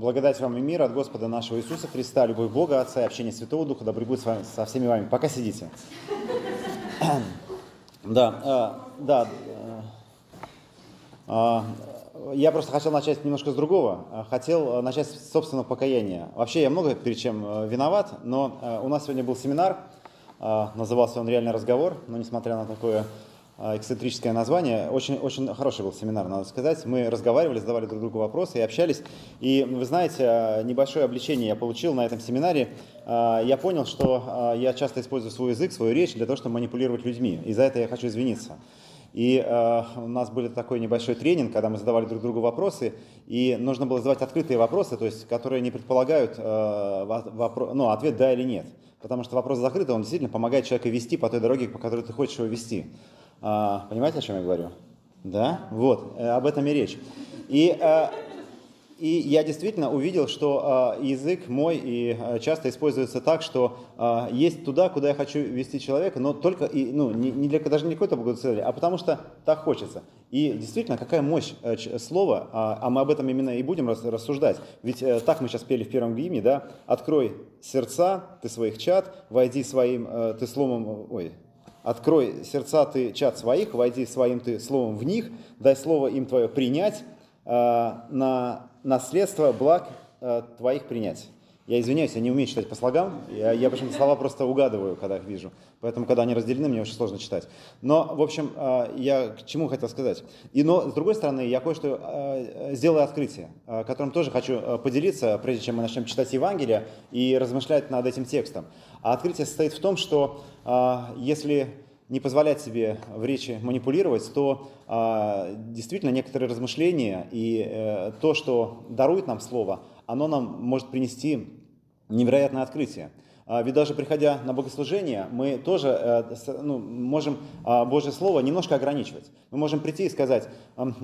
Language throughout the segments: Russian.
Благодать вам и мир от Господа нашего Иисуса Христа, любовь Бога, Отца и общение Святого Духа, да будет с вами, со всеми вами. Пока сидите. Да, э, да. Э, я просто хотел начать немножко с другого. Хотел начать с собственного покаяния. Вообще я много перед чем виноват, но у нас сегодня был семинар, назывался он «Реальный разговор», но несмотря на такое эксцентрическое название. Очень, очень хороший был семинар, надо сказать. Мы разговаривали, задавали друг другу вопросы и общались. И вы знаете, а, небольшое обличение я получил на этом семинаре. А, я понял, что я часто использую свой язык, свою речь для того, чтобы манипулировать людьми. И за это я хочу извиниться. И э, у нас был такой небольшой тренинг, когда мы задавали друг другу вопросы, и нужно было задавать открытые вопросы, то есть, которые не предполагают э, вопро- ну, ответ «да» или «нет». Потому что вопрос закрытый, он действительно помогает человеку вести по той дороге, по которой ты хочешь его вести. А, понимаете, о чем я говорю? Да? Вот, э, об этом и речь. И, э, и я действительно увидел, что э, язык мой и часто используется так, что есть туда, куда я хочу вести человека, но только, и, ну, не, не для, даже не какой-то благоцели, а потому что так хочется. И действительно, какая мощь слова, а, а мы об этом именно и будем рассуждать. Ведь так мы сейчас пели в первом гимне, да, «Открой сердца, ты своих чат, войди своим, ты сломом, ой, Открой сердца ты чат своих, войди своим ты словом в них, дай слово им твое принять, э, на наследство благ э, твоих принять. Я извиняюсь, я не умею читать по слогам, я, я почему-то слова просто угадываю, когда их вижу. Поэтому, когда они разделены, мне очень сложно читать. Но, в общем, э, я к чему хотел сказать. И, но, с другой стороны, я кое-что сделаю открытие, которым тоже хочу поделиться, прежде чем мы начнем читать Евангелие и размышлять над этим текстом. А открытие состоит в том, что если не позволять себе в речи манипулировать, то действительно некоторые размышления и то, что дарует нам слово, оно нам может принести невероятное открытие. А, ведь даже приходя на богослужение, мы тоже э, ну, можем а, Божье Слово немножко ограничивать. Мы можем прийти и сказать,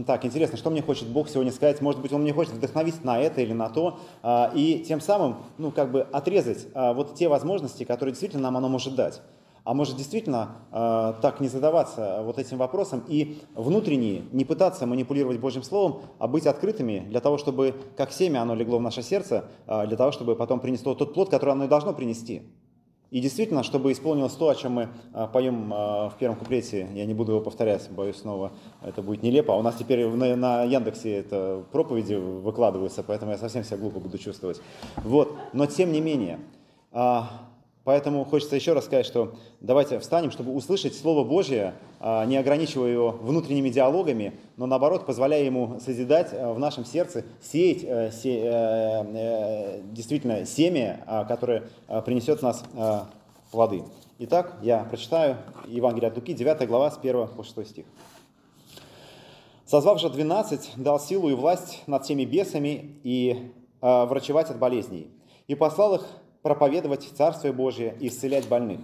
так, интересно, что мне хочет Бог сегодня сказать, может быть, Он мне хочет вдохновить на это или на то, а, и тем самым, ну, как бы отрезать вот те возможности, которые действительно нам оно может дать. А может действительно э, так не задаваться вот этим вопросом и внутренне не пытаться манипулировать Божьим Словом, а быть открытыми для того, чтобы как семя оно легло в наше сердце, э, для того, чтобы потом принесло тот плод, который оно и должно принести. И действительно, чтобы исполнилось то, о чем мы э, поем э, в первом куплете, я не буду его повторять, боюсь снова, это будет нелепо. А у нас теперь на, на Яндексе это проповеди выкладываются, поэтому я совсем себя глупо буду чувствовать. Вот. Но тем не менее, Поэтому хочется еще раз сказать, что давайте встанем, чтобы услышать Слово Божье, а, не ограничивая его внутренними диалогами, но наоборот, позволяя ему созидать а, в нашем сердце, сеять э, се, э, э, действительно семя, а, которое принесет нас плоды. Итак, я прочитаю Евангелие от Луки, 9 глава, с 1 по 6 стих. «Созвав же двенадцать, дал силу и власть над всеми бесами и врачевать от болезней, и послал их проповедовать Царствие Божие и исцелять больных.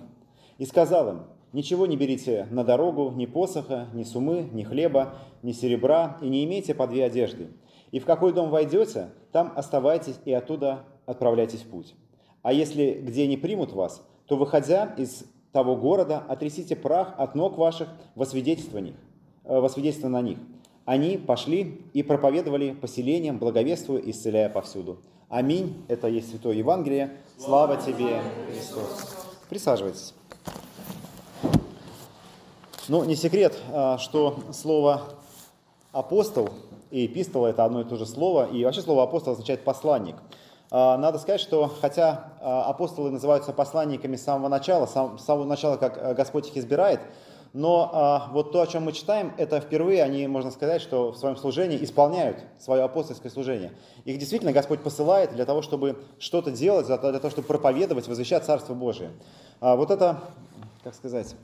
И сказал им, ничего не берите на дорогу, ни посоха, ни сумы, ни хлеба, ни серебра, и не имейте по две одежды. И в какой дом войдете, там оставайтесь и оттуда отправляйтесь в путь. А если где не примут вас, то, выходя из того города, отрясите прах от ног ваших во свидетельство, них, э, во свидетельство на них. Они пошли и проповедовали поселением, благовествуя исцеляя повсюду. Аминь. Это есть Святое Евангелие. Слава тебе, Христос. Присаживайтесь. Ну, не секрет, а, что слово апостол и эпистола – это одно и то же слово. И вообще слово апостол означает посланник. А, надо сказать, что хотя а, апостолы называются посланниками с самого начала, с самого начала, как Господь их избирает – но а, вот то, о чем мы читаем, это впервые они, можно сказать, что в своем служении исполняют свое апостольское служение. Их действительно Господь посылает для того, чтобы что-то делать, для того, чтобы проповедовать, возвещать Царство Божие. А, вот это, как сказать,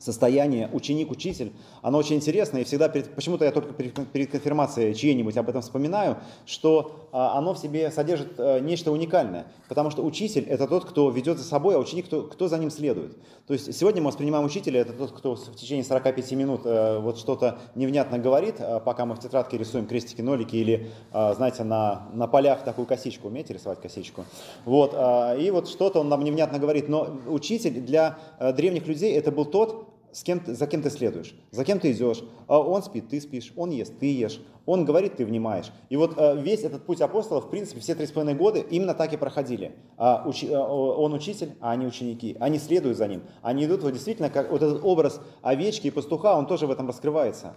состояние ученик-учитель, оно очень интересное, и всегда, перед, почему-то я только перед, перед конфирмацией чьей-нибудь об этом вспоминаю, что а, оно в себе содержит а, нечто уникальное, потому что учитель – это тот, кто ведет за собой, а ученик – кто, кто за ним следует. То есть сегодня мы воспринимаем учителя – это тот, кто в течение 45 минут а, вот что-то невнятно говорит, а, пока мы в тетрадке рисуем крестики, нолики или, а, знаете, на, на полях такую косичку, умеете рисовать косичку? Вот, а, и вот что-то он нам невнятно говорит, но учитель для а, древних людей – это был тот, с кем ты, за кем ты следуешь, за кем ты идешь. А он спит, ты спишь, он ест, ты ешь, он говорит, ты внимаешь. И вот э, весь этот путь апостолов, в принципе, все три с половиной года именно так и проходили. А, э, он учитель, а они ученики. Они следуют за ним. Они идут вот действительно, как вот этот образ овечки и пастуха, он тоже в этом раскрывается.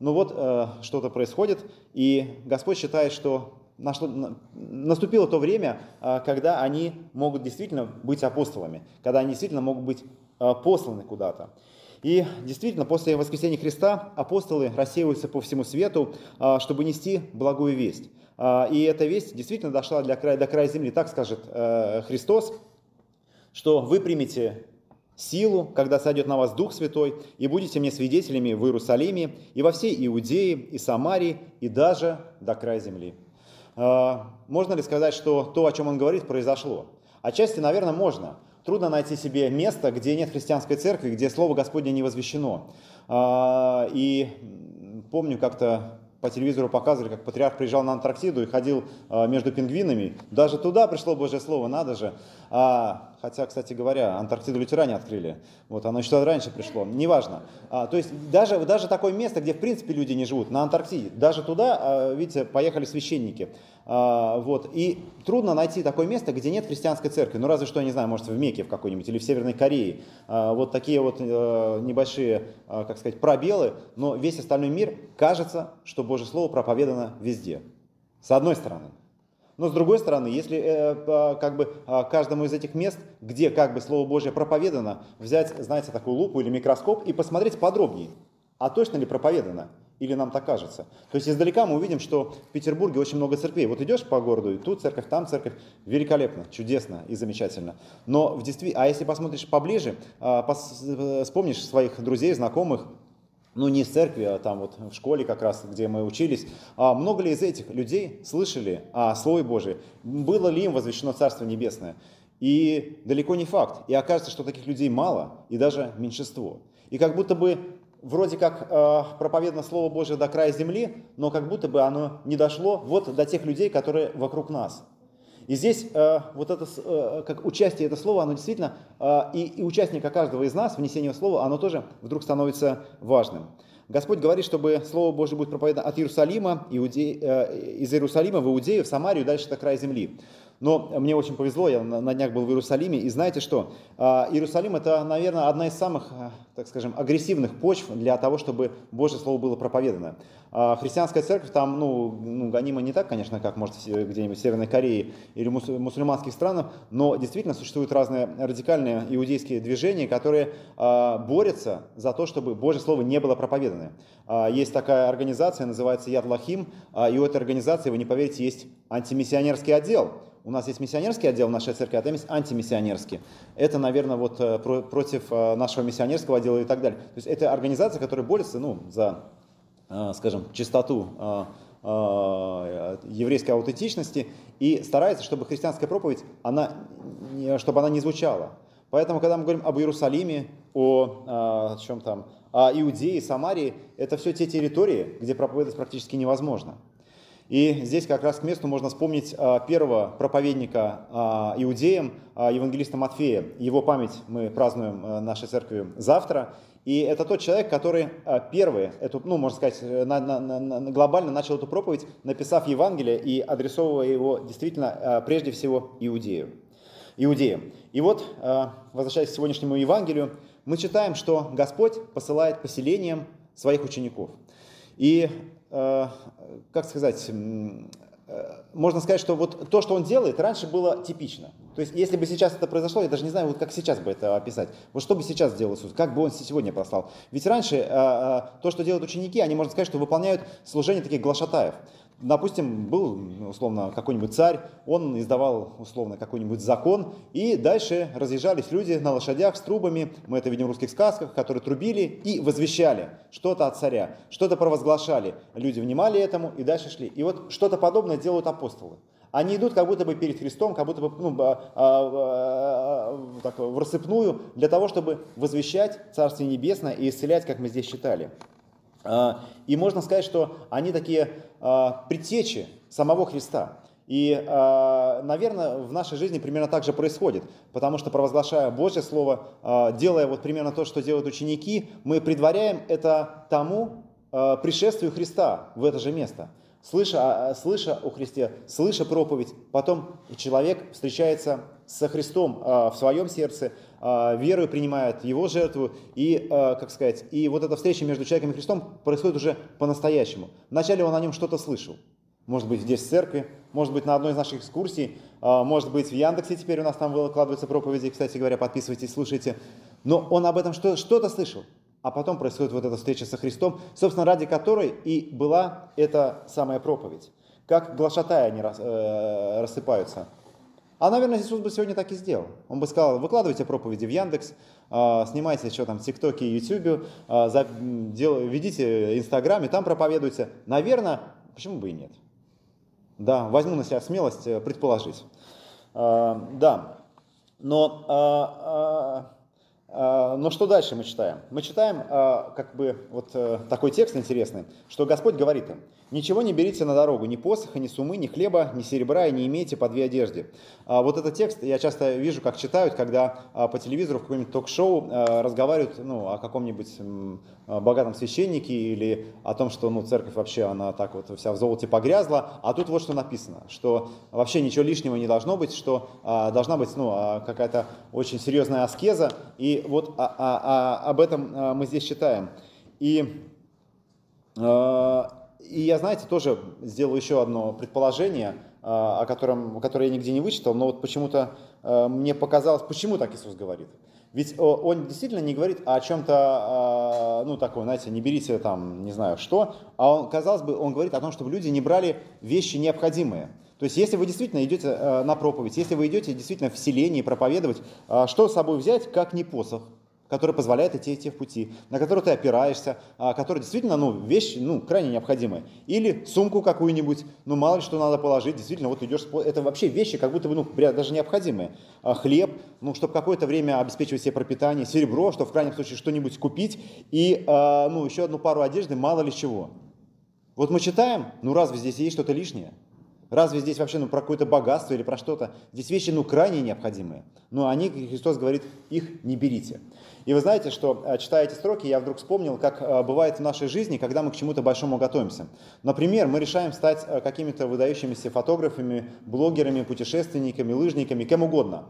Но вот э, что-то происходит, и Господь считает, что нашло, наступило то время, когда они могут действительно быть апостолами, когда они действительно могут быть посланы куда-то. И действительно, после воскресения Христа апостолы рассеиваются по всему свету, а, чтобы нести благую весть. А, и эта весть действительно дошла для края, до края земли. Так скажет э, Христос, что вы примете силу, когда сойдет на вас Дух Святой, и будете мне свидетелями в Иерусалиме, и во всей Иудее, и Самарии, и даже до края земли. А, можно ли сказать, что то, о чем он говорит, произошло? Отчасти, наверное, можно – Трудно найти себе место, где нет христианской церкви, где Слово Господне не возвещено. А, и помню, как-то по телевизору показывали, как патриарх приезжал на Антарктиду и ходил а, между пингвинами. Даже туда пришло Божье Слово, надо же. А, хотя, кстати говоря, Антарктиду лютеране открыли. Вот, оно еще раньше пришло. Неважно. А, то есть даже, даже такое место, где в принципе люди не живут, на Антарктиде, даже туда, а, видите, поехали священники. А, вот. И трудно найти такое место, где нет христианской церкви. Ну, разве что, я не знаю, может, в Мекке в какой-нибудь или в Северной Корее. А, вот такие вот э, небольшие, а, как сказать, пробелы. Но весь остальной мир, кажется, что Божье Слово проповедано везде. С одной стороны. Но с другой стороны, если э, как бы каждому из этих мест, где как бы Слово Божье проповедано, взять, знаете, такую лупу или микроскоп и посмотреть подробнее, а точно ли проповедано, или нам так кажется. То есть издалека мы увидим, что в Петербурге очень много церквей. Вот идешь по городу, и тут церковь, там церковь. Великолепно, чудесно и замечательно. Но в действительности, а если посмотришь поближе, а, э, вспомнишь своих друзей, знакомых, ну не в церкви, а там вот в школе как раз, где мы учились, а много ли из этих людей слышали о Слове Божьем? Было ли им возвещено Царство Небесное? И далеко не факт. И окажется, что таких людей мало, и даже меньшинство. И как будто бы вроде как э, проповедано Слово Божье до края земли, но как будто бы оно не дошло вот до тех людей, которые вокруг нас. И здесь э, вот это, э, как участие это слово, оно действительно, э, и, и участника каждого из нас, внесение слова, оно тоже вдруг становится важным. Господь говорит, чтобы Слово Божье будет проповедано от Иерусалима, Иуде... Э, из Иерусалима в Иудею, в Самарию, дальше до края земли. Но мне очень повезло, я на днях был в Иерусалиме, и знаете что? А, Иерусалим это, наверное, одна из самых, а, так скажем, агрессивных почв для того, чтобы Божье Слово было проповедано. А, христианская церковь там, ну, ну гонима не так, конечно, как, может, где-нибудь в Северной Корее или мусульманских странах, но действительно существуют разные радикальные иудейские движения, которые борются за то, чтобы Божье Слово не было проповедано. Есть такая организация, называется Яд Лахим, и у этой организации, вы не поверите, есть антимиссионерский отдел – у нас есть миссионерский отдел в нашей церкви, а там есть антимиссионерский. Это, наверное, вот э, про, против э, нашего миссионерского отдела и так далее. То есть это организация, которая борется ну, за, э, скажем, чистоту еврейской аутентичности и старается, чтобы христианская проповедь, она, чтобы она не звучала. Поэтому, когда мы говорим об Иерусалиме, о, о чем там, о Иудее, Самарии, это все те территории, где проповедовать практически невозможно. И здесь как раз к месту можно вспомнить а, первого проповедника а, иудеям, а, евангелиста Матфея. Его память мы празднуем нашей церкви завтра. И это тот человек, который первый, эту, ну, можно сказать, на, на, на, глобально начал эту проповедь, написав Евангелие и адресовывая его действительно прежде всего иудею. Иудеям. И вот, возвращаясь к сегодняшнему Евангелию, мы читаем, что Господь посылает поселением своих учеников. И Э, как сказать, э, можно сказать, что вот то, что он делает, раньше было типично. То есть, если бы сейчас это произошло, я даже не знаю, вот как сейчас бы это описать. Вот что бы сейчас сделал Иисус, как бы он сегодня послал. Ведь раньше э, то, что делают ученики, они, можно сказать, что выполняют служение таких глашатаев допустим, был условно какой-нибудь царь, он издавал условно какой-нибудь закон, и дальше разъезжались люди на лошадях с трубами, мы это видим в русских сказках, которые трубили и возвещали что-то от царя, что-то провозглашали. Люди внимали этому и дальше шли. И вот что-то подобное делают апостолы. Они идут как будто бы перед Христом, как будто бы ну, а, а, а, так, в рассыпную, для того, чтобы возвещать Царствие Небесное и исцелять, как мы здесь читали. А, и можно сказать, что они такие а, предтечи самого Христа. И, э, наверное, в нашей жизни примерно так же происходит, потому что провозглашая Божье Слово, делая вот примерно то, что делают ученики, мы предваряем это тому пришествию Христа в это же место. Слыша, слыша о Христе, слыша проповедь, потом человек встречается со Христом в своем сердце, верою принимает Его жертву, и, как сказать, и вот эта встреча между человеком и Христом происходит уже по-настоящему. Вначале он о нем что-то слышал, может быть, здесь в церкви, может быть, на одной из наших экскурсий, а, может быть, в Яндексе теперь у нас там выкладываются проповеди, кстати говоря, подписывайтесь, слушайте. Но он об этом что-то слышал. А потом происходит вот эта встреча со Христом, собственно, ради которой и была эта самая проповедь. Как глашатая они э, рассыпаются. А, наверное, Иисус бы сегодня так и сделал. Он бы сказал, выкладывайте проповеди в Яндекс, а, снимайте что там ТикТоке и Ютубе, а, ведите Инстаграме, там проповедуйте. Наверное, почему бы и нет? Да, возьму на себя смелость э, предположить. А, да, но, но что дальше мы читаем? Мы читаем как бы вот э, такой текст интересный, что Господь говорит им, Ничего не берите на дорогу, ни посоха, ни сумы, ни хлеба, ни серебра, и не имейте по две одежды. А, вот этот текст я часто вижу, как читают, когда а, по телевизору в каком-нибудь ток-шоу а, разговаривают ну, о каком-нибудь богатом священнике или о том, что ну, церковь вообще, она так вот вся в золоте погрязла. А тут вот что написано, что вообще ничего лишнего не должно быть, что должна быть ну, какая-то очень серьезная аскеза. И вот об этом мы здесь читаем. И и я, знаете, тоже сделал еще одно предположение, а, о котором, которое я нигде не вычитал, но вот почему-то а, мне показалось, почему так Иисус говорит. Ведь он действительно не говорит о чем-то, ну, такое, знаете, не берите там, не знаю что, а он, казалось бы, он говорит о том, чтобы люди не брали вещи необходимые. То есть, если вы действительно идете на проповедь, если вы идете действительно в селение проповедовать, что с собой взять, как не посох – который позволяет идти, идти в пути, на который ты опираешься, а, который действительно, ну, вещь, ну, крайне необходимая. Или сумку какую-нибудь, ну, мало ли что надо положить, действительно, вот идешь, это вообще вещи, как будто бы, ну, даже необходимые. А хлеб, ну, чтобы какое-то время обеспечивать себе пропитание, серебро, чтобы в крайнем случае что-нибудь купить, и, а, ну, еще одну пару одежды, мало ли чего. Вот мы читаем, ну, разве здесь есть что-то лишнее? Разве здесь вообще ну, про какое-то богатство или про что-то? Здесь вещи ну, крайне необходимые. Но они, Христос говорит, их не берите. И вы знаете, что, э, читая эти строки, я вдруг вспомнил, как э, бывает в нашей жизни, когда мы к чему-то большому готовимся. Например, мы решаем стать э, какими-то выдающимися фотографами, блогерами, путешественниками, лыжниками, кем угодно.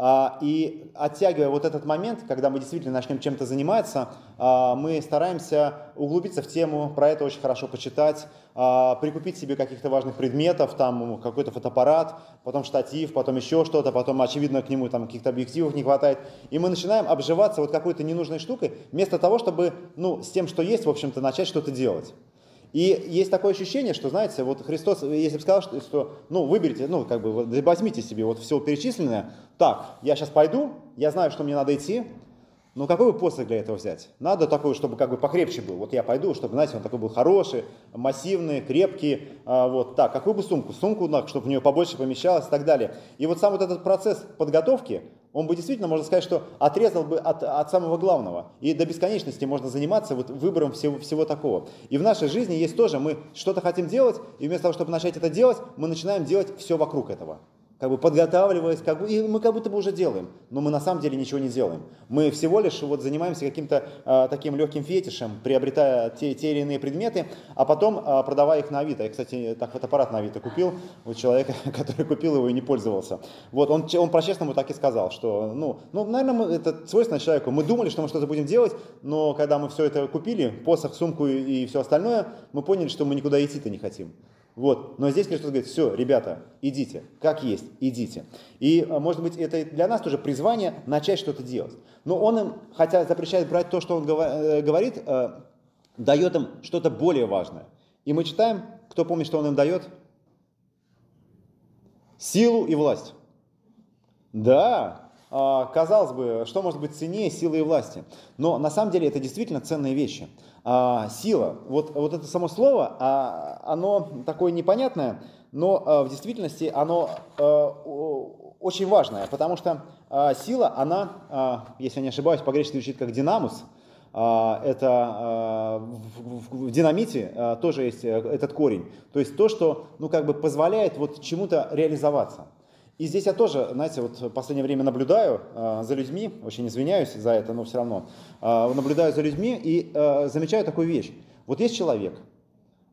А, и оттягивая вот этот момент, когда мы действительно начнем чем-то заниматься, а, мы стараемся углубиться в тему, про это очень хорошо почитать, а, прикупить себе каких-то важных предметов, там какой-то фотоаппарат, потом штатив, потом еще что-то, потом, очевидно, к нему там каких-то объективов не хватает. И мы начинаем обживаться вот какой-то ненужной штукой, вместо того, чтобы ну, с тем, что есть, в общем-то, начать что-то делать. И есть такое ощущение, что, знаете, вот Христос, если бы сказал, что, что ну, выберите, ну, как бы, возьмите себе вот все перечисленное, так, я сейчас пойду, я знаю, что мне надо идти, но какой бы посох для этого взять? Надо такой, чтобы как бы покрепче был. Вот я пойду, чтобы, знаете, он такой был хороший, массивный, крепкий. А, вот так. Какую бы сумку? Сумку, чтобы в нее побольше помещалось и так далее. И вот сам вот этот процесс подготовки, он бы действительно, можно сказать, что отрезал бы от, от самого главного. И до бесконечности можно заниматься вот выбором всего, всего такого. И в нашей жизни есть тоже, мы что-то хотим делать, и вместо того, чтобы начать это делать, мы начинаем делать все вокруг этого как бы подготавливаясь, как бы, и мы как будто бы уже делаем, но мы на самом деле ничего не делаем. Мы всего лишь вот занимаемся каким-то э, таким легким фетишем, приобретая те, те или иные предметы, а потом э, продавая их на Авито. Я, кстати, так фотоаппарат на Авито купил у человека, который купил его и не пользовался. Вот, он, он по-честному так и сказал, что, ну, ну наверное, мы, это свойственно человеку. Мы думали, что мы что-то будем делать, но когда мы все это купили, посох, сумку и, и все остальное, мы поняли, что мы никуда идти-то не хотим. Вот. Но здесь Христос говорит, все, ребята, идите, как есть, идите. И, а, может быть, это для нас тоже призвание начать что-то делать. Но Он им, хотя запрещает брать то, что Он э, говорит, э, дает им что-то более важное. И мы читаем, кто помнит, что Он им дает? Силу и власть. Да, казалось бы, что может быть ценнее силы и власти? Но на самом деле это действительно ценные вещи. А, сила, вот, вот это само слово, а, оно такое непонятное, но а, в действительности оно очень важное, потому что сила, она, если я не ошибаюсь, по-гречески звучит как динамус, а, это а, в, динамите а, тоже есть э, этот корень. То есть то, что ну, как бы позволяет вот чему-то реализоваться. И здесь я тоже, знаете, вот в последнее время наблюдаю э, за людьми, очень извиняюсь за это, но все равно, э, наблюдаю за людьми и э, замечаю такую вещь. Вот есть человек,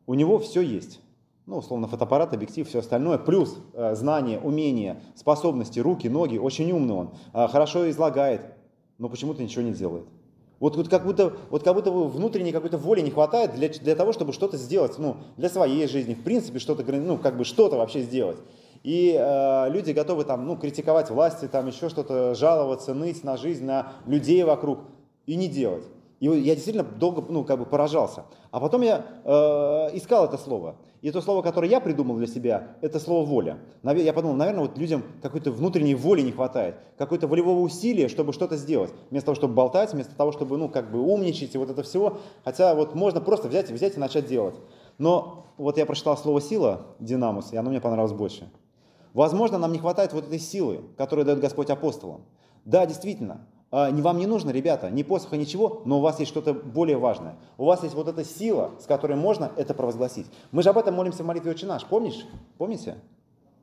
у него все есть. Ну, условно, фотоаппарат, объектив, все остальное, плюс э, знания, умения, способности, руки, ноги, очень умный он, хорошо излагает, но почему-то ничего не делает. Вот, вот, как будто, вот как будто внутренней какой-то воли не хватает для, для того, чтобы что-то сделать, ну, для своей жизни, в принципе, что-то, ну, как бы что-то вообще сделать. И э, люди готовы там, ну, критиковать власти, там еще что-то, жаловаться, ныть на жизнь, на людей вокруг и не делать. И я действительно долго, ну, как бы поражался. А потом я э, искал это слово. И то слово, которое я придумал для себя, это слово воля. Я подумал, наверное, вот людям какой-то внутренней воли не хватает, какой-то волевого усилия, чтобы что-то сделать. Вместо того, чтобы болтать, вместо того, чтобы, ну, как бы умничать и вот это всего. Хотя вот можно просто взять, взять и начать делать. Но вот я прочитал слово сила, динамус, и оно мне понравилось больше. Возможно, нам не хватает вот этой силы, которую дает Господь апостолам. Да, действительно, а, вам не нужно, ребята, ни посоха, ничего, но у вас есть что-то более важное. У вас есть вот эта сила, с которой можно это провозгласить. Мы же об этом молимся в молитве «Отче наш», помнишь? Помните?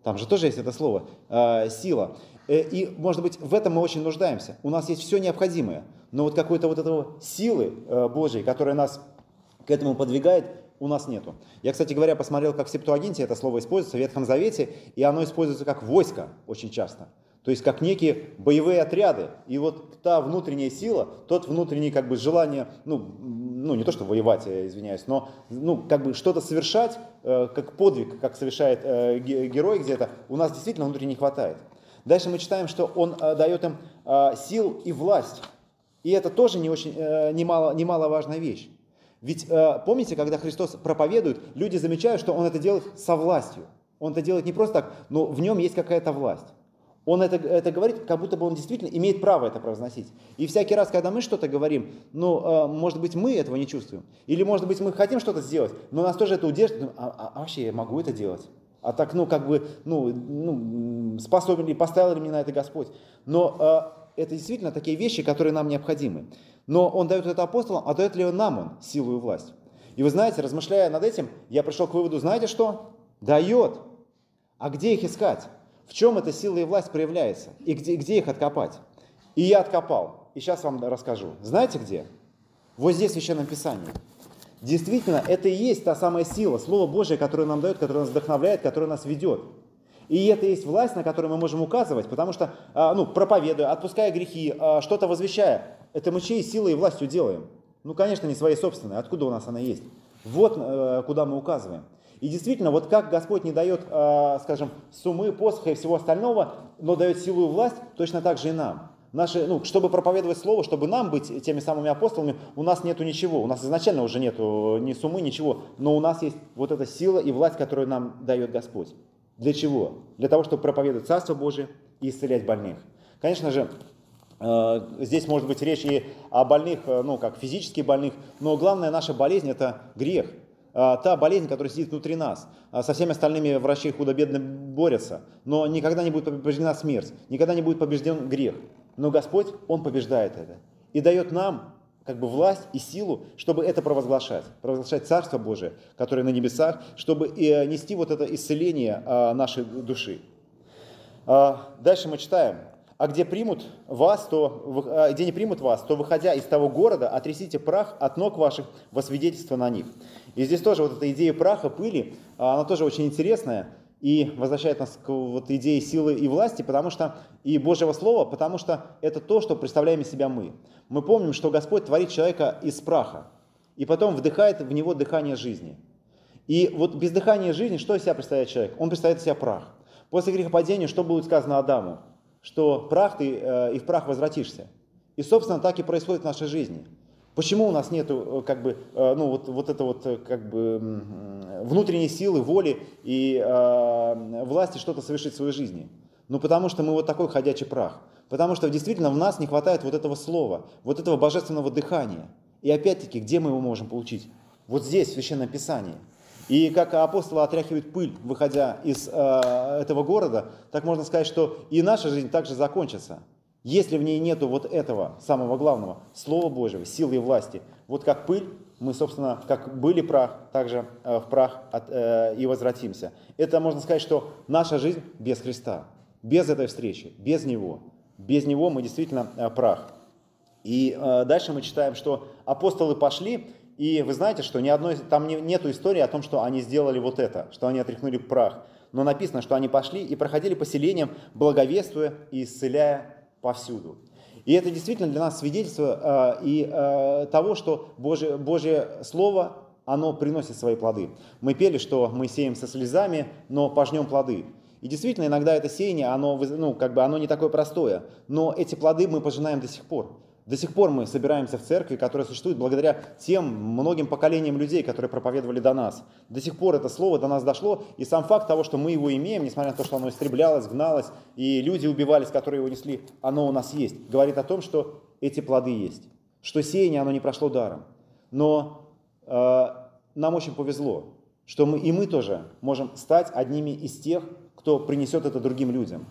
Там же тоже есть это слово э, «сила». Э, и, может быть, в этом мы очень нуждаемся. У нас есть все необходимое, но вот какой-то вот этого силы э, Божьей, которая нас к этому подвигает, у нас нету. Я, кстати говоря, посмотрел, как в Септуагинте это слово используется в Ветхом Завете, и оно используется как войско очень часто – то есть как некие боевые отряды. И вот та внутренняя сила, тот внутренний как бы желание, ну, ну не то что воевать, я извиняюсь, но ну, как бы что-то совершать, э, как подвиг, как совершает э, герой где-то, у нас действительно внутри не хватает. Дальше мы читаем, что он э, дает им э, сил и власть. И это тоже не очень, э, немало, немаловажная вещь. Ведь э, помните, когда Христос проповедует, люди замечают, что Он это делает со властью. Он это делает не просто так, но в нем есть какая-то власть. Он это, это говорит, как будто бы он действительно имеет право это произносить. И всякий раз, когда мы что-то говорим, ну, э, может быть, мы этого не чувствуем. Или, может быть, мы хотим что-то сделать, но нас тоже это удерживает. Ну, а, а вообще я могу это делать? А так, ну, как бы, ну, ну способен ли, поставил ли меня на это Господь? Но э, это действительно такие вещи, которые нам необходимы. Но он дает это апостолам, а дает ли он нам он силу и власть? И вы знаете, размышляя над этим, я пришел к выводу, знаете что? Дает. А где их искать? в чем эта сила и власть проявляется, и где, где их откопать. И я откопал, и сейчас вам расскажу. Знаете где? Вот здесь в Священном Писании. Действительно, это и есть та самая сила, Слово Божие, которое нам дает, которое нас вдохновляет, которое нас ведет. И это есть власть, на которую мы можем указывать, потому что, а, ну, проповедуя, отпуская грехи, а, что-то возвещая, это мы чьей силой и властью делаем? Ну, конечно, не своей собственной. Откуда у нас она есть? Вот э, куда мы указываем. И действительно, вот как Господь не дает, а, скажем, суммы, посоха и всего остального, но дает силу и власть, точно так же и нам. Наши, ну, чтобы проповедовать Слово, чтобы нам быть теми самыми апостолами, у нас нету ничего. У нас изначально уже нету ни суммы, ничего. Но у нас есть вот эта сила и власть, которую нам дает Господь. Для чего? Для того, чтобы проповедовать Царство Божие и исцелять больных. Конечно же, Здесь может быть речь и о больных, ну, как физически больных, но главная наша болезнь – это грех. А, та болезнь, которая сидит внутри нас. Со всеми остальными врачи худо-бедно борются, но никогда не будет побеждена смерть, никогда не будет побежден грех. Но Господь, Он побеждает это и дает нам как бы власть и силу, чтобы это провозглашать, провозглашать Царство Божие, которое на небесах, чтобы э, нести вот это исцеление нашей души. Дальше мы читаем, а где примут вас, то, а, где не примут вас, то, выходя из того города, отрясите прах от ног ваших во свидетельство на них. И здесь тоже вот эта идея праха, пыли, а, она тоже очень интересная и возвращает нас к вот идее силы и власти, потому что и Божьего Слова, потому что это то, что представляем из себя мы. Мы помним, что Господь творит человека из праха, и потом вдыхает в него дыхание жизни. И вот без дыхания жизни что из себя представляет человек? Он представляет из себя прах. После грехопадения что будет сказано Адаму? Что прах ты э, и в прах возвратишься. И, собственно, так и происходит в нашей жизни. Почему у нас нет э, как бы, э, ну, вот, вот это вот, э, как бы, внутренней силы, воли и э, власти что-то совершить в своей жизни? Ну, потому что мы вот такой ходячий прах. Потому что действительно в нас не хватает вот этого слова, вот этого божественного дыхания. И опять-таки, где мы его можем получить? Вот здесь, в Священном Писании. И как апостолы отряхивают пыль, выходя из э, этого города, так можно сказать, что и наша жизнь также закончится. Если в ней нету вот этого самого главного, Слова Божьего, силы и власти, вот как пыль, мы, собственно, как были прах, также э, в прах от, э, и возвратимся. Это можно сказать, что наша жизнь без Христа, без этой встречи, без Него. Без Него мы действительно э, прах. И э, дальше мы читаем, что апостолы пошли, и вы знаете, что ни одной, там не, нету истории о том, что они сделали вот это, что они отряхнули прах. Но написано, что они пошли и проходили поселением, благовествуя и исцеляя повсюду. И это действительно для нас свидетельство э, и э, того, что Божье, Божье Слово, оно приносит свои плоды. Мы пели, что мы сеем со слезами, но пожнем плоды. И действительно, иногда это сеяние, оно, ну, как бы оно не такое простое, но эти плоды мы пожинаем до сих пор. До сих пор мы собираемся в церкви, которая существует благодаря тем многим поколениям людей, которые проповедовали до нас. До сих пор это слово до нас дошло, и сам факт того, что мы его имеем, несмотря на то, что оно истреблялось, гналось, и люди убивались, которые его несли, оно у нас есть, говорит о том, что эти плоды есть, что сеяние, оно не прошло даром. Но э, нам очень повезло, что мы, и мы тоже можем стать одними из тех, кто принесет это другим людям.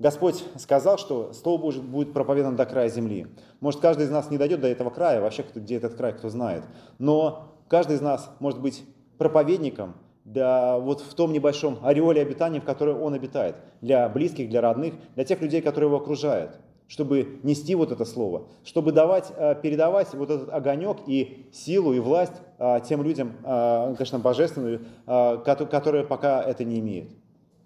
Господь сказал, что Слово Божье будет проповедано до края земли. Может, каждый из нас не дойдет до этого края, вообще, где этот край, кто знает. Но каждый из нас может быть проповедником да, вот в том небольшом ореоле обитания, в котором он обитает, для близких, для родных, для тех людей, которые его окружают, чтобы нести вот это слово, чтобы давать, э, передавать вот этот огонек и силу, и власть э, тем людям, э, конечно, божественную, которые пока это не имеют.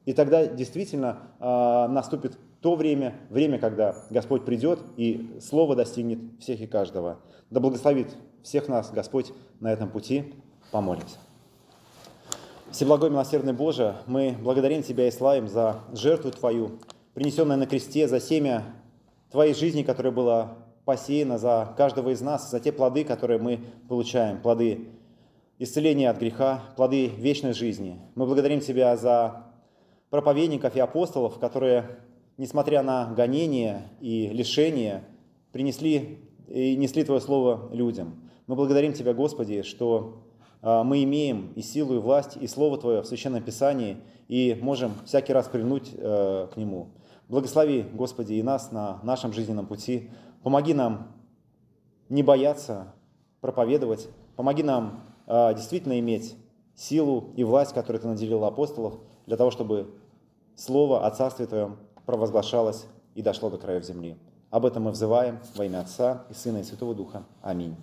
И тогда действительно э, наступит то время, время, когда Господь придет и Слово достигнет всех и каждого. Да благословит всех нас Господь на этом пути. Помолимся. Всеблагой милосердный Боже, мы благодарим Тебя и славим за жертву Твою, принесенную на кресте, за семя Твоей жизни, которая была посеяна за каждого из нас, за те плоды, которые мы получаем, плоды исцеления от греха, плоды вечной жизни. Мы благодарим Тебя за проповедников и апостолов, которые, несмотря на гонения и лишения, принесли и несли Твое Слово людям. Мы благодарим Тебя, Господи, что а, мы имеем и силу, и власть, и Слово Твое в Священном Писании, и можем всякий раз прильнуть э, к Нему. Благослови, Господи, и нас на нашем жизненном пути. Помоги нам не бояться проповедовать. Помоги нам э, действительно иметь силу и власть, которую Ты наделил апостолов, для того, чтобы Слово о Царстве Твоем провозглашалось и дошло до краев земли. Об этом мы взываем во имя Отца и Сына и Святого Духа. Аминь.